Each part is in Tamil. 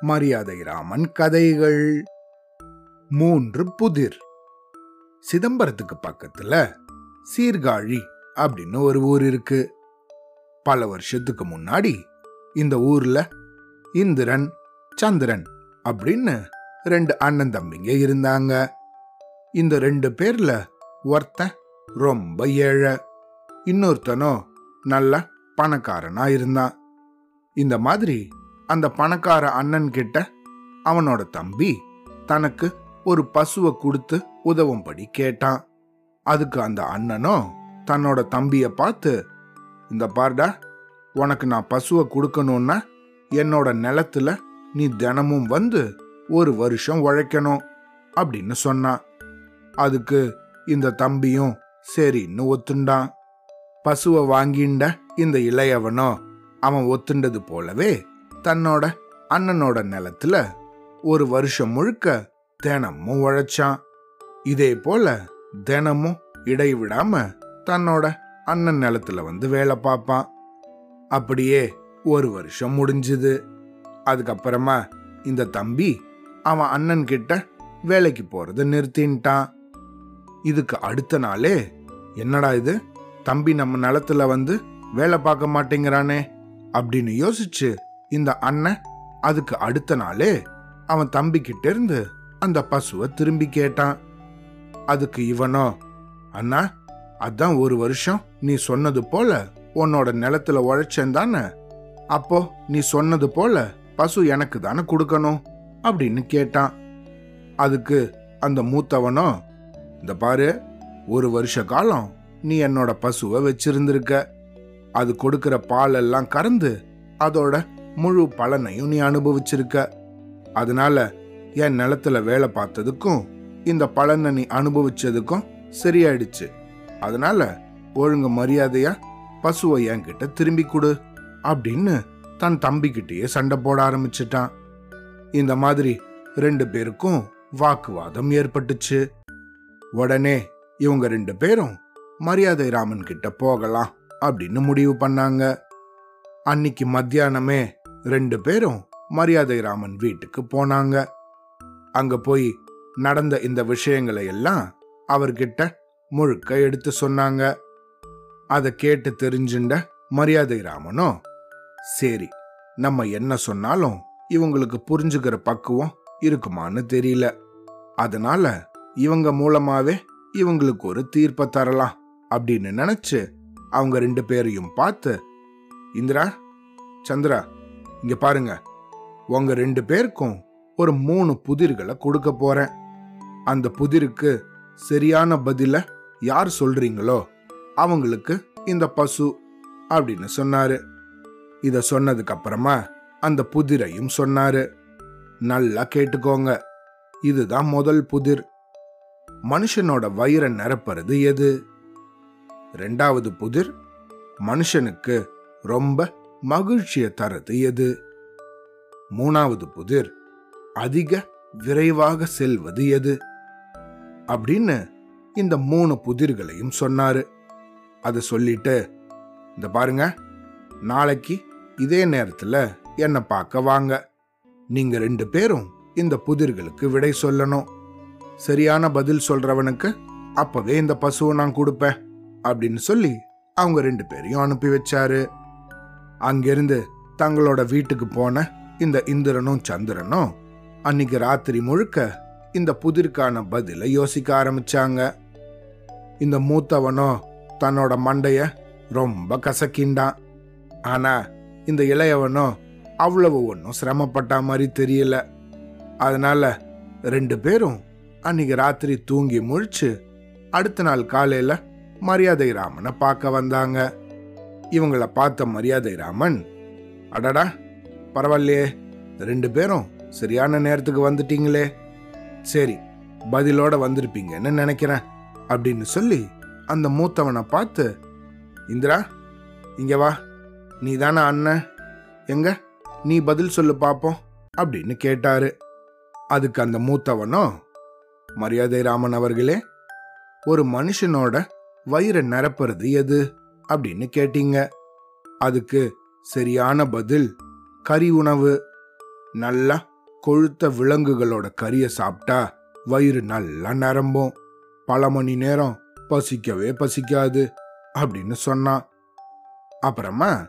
மரியாதை ராமன் கதைகள். மூன்று புதிர். சிதம்பரத்துக்கு பக்கத்துல சீர்காழி அப்படின்னு ஒரு ஊர் இருக்கு. பல வருஷத்துக்கு முன்னாடி இந்த ஊர்ல இந்திரன் சந்திரன் அப்படின்னு ரெண்டு அண்ணன் தம்பிங்க இருந்தாங்க. இந்த ரெண்டு பேர்ல ஒருத்தன் ரொம்ப ஏழை இன்னொருத்தனோ நல்ல பணக்காரனா இருந்தான். இந்த மாதிரி அந்த பணக்கார அண்ணன் கிட்ட அவனோட தம்பி தனக்கு ஒரு பசுவை கொடுத்து உதவும்படி கேட்டான். அதுக்கு அந்த அண்ணனும் தன்னோட தம்பியை பார்த்து இந்த பார்டா உனக்கு நான் பசுவை கொடுக்கணும்னா என்னோட நிலத்துல நீ தினமும் வந்து ஒரு வருஷம் உழைக்கணும் அப்படின்னு சொன்னான். அதுக்கு இந்த தம்பியும் சரின்னு ஒத்துண்டான். பசுவை வாங்கிண்ட இந்த இளையவனோ அவன் ஒத்துண்டது போலவே தன்னோட அண்ணனோட நிலத்துல ஒரு வருஷம் முழுக்க தினமும் உழைச்சான். இதே போல தினமும் இடைவிடாம தன்னோட அண்ணன் நிலத்துல வந்து வேலை பார்ப்பான். அப்படியே ஒரு வருஷம் முடிஞ்சுது. அதுக்கப்புறமா இந்த தம்பி அவன் அண்ணன் கிட்ட வேலைக்கு போறத நிறுத்தின்ட்டான். இதுக்கு அடுத்த நாளே என்னடா இது? தம்பி நம்ம நிலத்துல வந்து வேலை பார்க்க மாட்டேங்கிறானே. அப்படின்னு யோசிச்சு இந்த அண்ணன் அதுக்கு அடுத்த நாளே அவன் தம்பிக்கிட்ட இருந்து அந்த பசுவை திரும்பி கேட்டான். அதுக்கு இவனோ அண்ணா அதான் ஒரு வருஷம் நீ சொன்னது போல உன்னோட நிலத்துல உழைச்சேன் தானே? அப்போ நீ சொன்னது போல பசு எனக்கு தானே கொடுக்கணும்? அப்படின்னு கேட்டான். அதுக்கு அந்த மூத்தவனோ இந்த பாரு ஒரு வருஷ காலம் நீ என்னோட பசுவை வச்சிருந்திருக்க. அது கொடுக்கிற பால் எல்லாம் கறந்து அதோட முழு பலனையும் நீ அனுபவிச்சிருக்க. அதனால என் நிலத்துல வேலை பார்த்ததுக்கும் இந்த பலனை நீ அனுபவிச்சதுக்கும் சரியாயிடுச்சு. அதனால ஒழுங்கு மரியாதையா பசுவை என்கிட்ட திரும்பி கொடு அப்படின்னு தன் தம்பிக்கிட்டேயே சண்டை போட ஆரம்பிச்சிட்டான். இந்த மாதிரி ரெண்டு பேருக்கும் வாக்குவாதம் ஏற்பட்டுச்சு. உடனே இவங்க ரெண்டு பேரும் மரியாதை ராமன் கிட்ட போகலாம். அப்படின்னு முடிவு பண்ணாங்க. அன்னிக்கு மத்தியானமே ரெண்டு பேரும் மரியாதை ராமன் வீட்டுக்கு போனாங்க. அங்க போய் நடந்த இந்த விஷயங்களை எல்லாம் அவர்கிட்ட முழுக்க எடுத்து சொன்னாங்க. அதை கேட்டு தெரிஞ்சுண்ட மரியாதை ராமனோ சரி நம்ம என்ன சொன்னாலும் இவங்களுக்கு புரிஞ்சுக்கிற பக்குவம் இருக்குமான்னு தெரியல. அதனால இவங்க மூலமாவே இவங்களுக்கு ஒரு தீர்ப்பை தரலாம் அப்படின்னு நினைச்சு அவங்க ரெண்டு பேரையும் பார்த்து இந்திரா சந்திரா இங்க பாருங்க. உங்க ரெண்டு பேருக்கும் ஒரு மூணு புதிர்களை கொடுக்க போறேன். அந்த புதிருக்கு சரியான பதில யார் சொல்றீங்களோ அவங்களுக்கு இந்த பசு அப்படின்னு சொன்னாரு. இத சொன்னதுக்கு அப்புறமா அந்த புதிரையும் சொன்னாரு. நல்லா கேட்டுக்கோங்க. இதுதான் முதல் புதிர். மனுஷனோட வயிறை நிரப்புறது எது? ரெண்டாவது புதிர் மனுஷனுக்கு ரொம்ப மகிழ்ச்சியை தரது எது மூணாவது புதிர் அதிக விரைவாக செல்வது எது அப்படின்னு இந்த மூணு புதிர்களையும் சொன்னாரு. அதை சொல்லிட்டு இந்த பாருங்க நாளைக்கு இதே நேரத்துல என்னை பார்க்க வாங்க. நீங்க ரெண்டு பேரும் இந்த புதிர்களுக்கு விடை சொல்லணும். சரியான பதில் சொல்றவனுக்கு அப்பவே இந்த பசுவை நான் கொடுப்பேன். அப்படின்னு சொல்லி அவங்க ரெண்டு பேரையும் அனுப்பி வச்சாரு. அங்கிருந்து தங்களோட வீட்டுக்கு போன இந்த இந்திரனும் சந்திரனும் அன்னைக்கு ராத்திரி முழுக்க இந்த புதிர்க்கான பதில யோசிக்க ஆரம்பிச்சாங்க. இந்த மூத்தவனோ தன்னோட மண்டைய ரொம்ப கசக்கின்றான் ஆனா இந்த இளையவனோ அவ்வளவு ஒன்றும் சிரமப்பட்ட மாதிரி தெரியல. அதனால ரெண்டு பேரும் அன்னைக்கு ராத்திரி தூங்கி முழிச்சு அடுத்த நாள் காலையில மரியாதை ராமனை பார்க்க வந்தாங்க. இவங்கள பார்த்த மரியாதை ராமன் அடடா பரவாயில்லையே ரெண்டு பேரும் சரியான நேரத்துக்கு வந்துட்டீங்களே. சரி பதிலோட வந்திருப்பீங்கன்னு நினைக்கிறேன் அப்படின்னு சொல்லி அந்த மூத்தவனை பார்த்து இந்திரா இங்க வா நீ தானே அண்ணன் எங்க நீ பதில் சொல்லு பார்ப்போம் அப்படின்னு கேட்டாரு. அதுக்கு அந்த மூத்தவனோ மரியாதை ராமன் அவர்களே ஒரு மனுஷனோட வயிறை நிரப்புறது எது அப்படின்னு கேட்டீங்க. அதுக்கு சரியான பதில் கறி உணவு. நல்லா கொழுத்த விலங்குகளோட கறியை சாப்பிட்டா வயிறு நல்லா நிரம்பும். பல மணி நேரம் பசிக்கவே பசிக்காது அப்படின்னு சொன்னான். அப்புறமா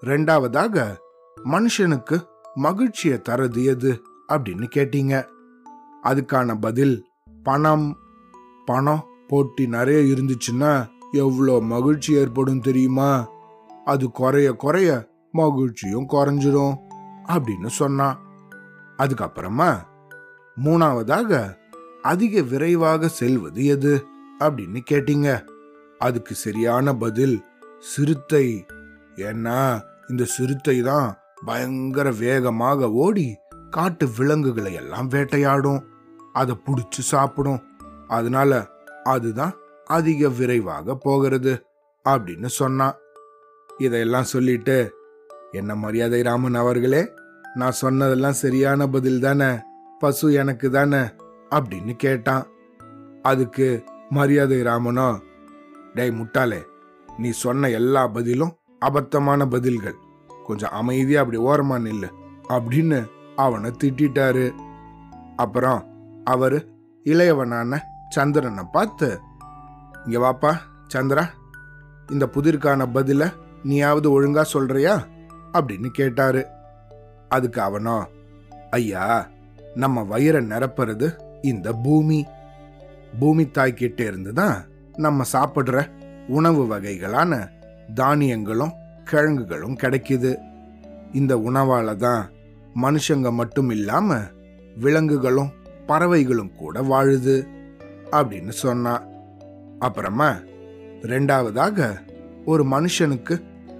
ரெண்டாவதாக மனுஷனுக்கு மகிழ்ச்சியை தரது எது அப்படின்னு கேட்டீங்க. அதுக்கான பதில் பணம் பணம் போட்டி நிறைய இருந்துச்சுன்னா எவ்வளோ மகிழ்ச்சி ஏற்படும் தெரியுமா? அது குறைய குறைய மகிழ்ச்சியும் குறைஞ்சிரும் அப்படின்னு சொன்னான் அதுக்கப்புறமா மூணாவதாக அதிக விரைவாக செல்வது எது? அப்படின்னு கேட்டீங்க. அதுக்கு சரியான பதில் சிறுத்தை. ஏன்னா இந்த சிறுத்தை தான் பயங்கர வேகமாக ஓடி காட்டு விலங்குகளை எல்லாம் வேட்டையாடும். அதை பிடிச்சி சாப்பிடும். அதனால அதுதான் அதிக விரைவாக போகிறது அப்படின்னு சொன்னான் இதையெல்லாம் சொல்லிட்டு என்ன மரியாதை ராமன் அவர்களே நான் சொன்னதெல்லாம் சரியான பதில் தானே பசு எனக்கு தானே அப்படின்னு கேட்டான். அதுக்கு மரியாதை ராமனோ டேய் முட்டாளே நீ சொன்ன எல்லா பதிலும் அபத்தமான பதில்கள். கொஞ்சம் அமைதியா அப்படி ஓரமா நில்லு அப்படின்னு அவனை திட்டாரு அப்புறம் அவர் இளையவனான சந்திரனை பார்த்து இங்க வாப்பா சந்திரா இந்த புதிர்க்கான பதில நீயாவது ஒழுங்கா சொல்றியா? அப்படின்னு கேட்டாரு. அதுக்கு அவனோ ஐயா நம்ம வயிறை நிரப்புறது இந்த பூமி. பூமி தாய் இருந்து தான் நம்ம சாப்பிடுற உணவு வகைகளான தானியங்களும் கிழங்குகளும் கிடைக்குது. இந்த உணவால தான் மனுஷங்க மட்டும் இல்லாம விலங்குகளும் பறவைகளும் கூட வாழுது. அப்படின்னு சொன்னான் அப்புறமா ரெண்டாவதாக ஒரு மனுஷனுக்கு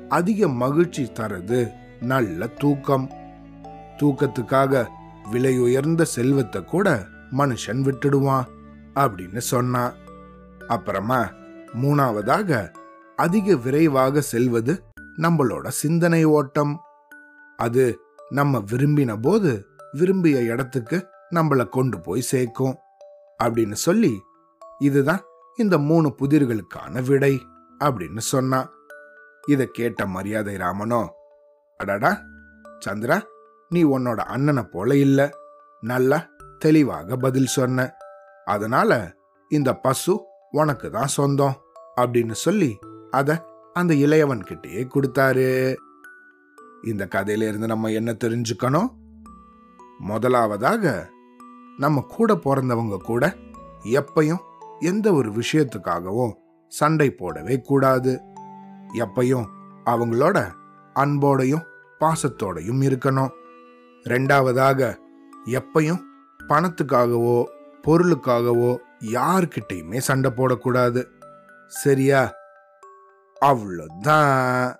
அதிக மகிழ்ச்சி தரது நல்ல தூக்கம். தூக்கத்துக்காக விலை உயர்ந்த செல்வத்தை கூட மனுஷன் விட்டுடுவான் அப்படின்னு சொன்னான் அப்புறமா மூணாவதாக அதிக விரைவாக செல்வது நம்மளோட சிந்தனை ஓட்டம். அது நம்ம விரும்பின போது விரும்பிய இடத்துக்கு நம்மளை கொண்டு போய் சேர்க்கும். அப்படின்னு சொல்லி இதுதான் இந்த மூணு புதிர்களுக்கான விடை அப்படின்னு சொன்னான் இத கேட்ட மரியாதை ராமனோ அடடா சந்திரா நீ உன்னோட அண்ணனை போல இல்ல. நல்லா தெளிவாக பதில் சொன்ன. அதனால இந்த பசு உனக்கு தான் சொந்தம் அப்படின்னு சொல்லி அத அந்த இளையவன் கிட்டேயே கொடுத்தாரு. இந்த கதையில இருந்து நம்ம என்ன தெரிஞ்சுக்கணும்? முதலாவதாக நம்ம கூட பிறந்தவங்க கூட எப்பையும் எந்த ஒரு விஷயத்துக்காகவும் சண்டை போடவே கூடாது. எப்பையும் அவங்களோட அன்போடையும் பாசத்தோடையும் இருக்கணும். ரெண்டாவதாக எப்பையும் பணத்துக்காகவோ பொருளுக்காகவோ யார்கிட்டையுமே சண்டை போடக்கூடாது. சரியா? அவ்வளோதான்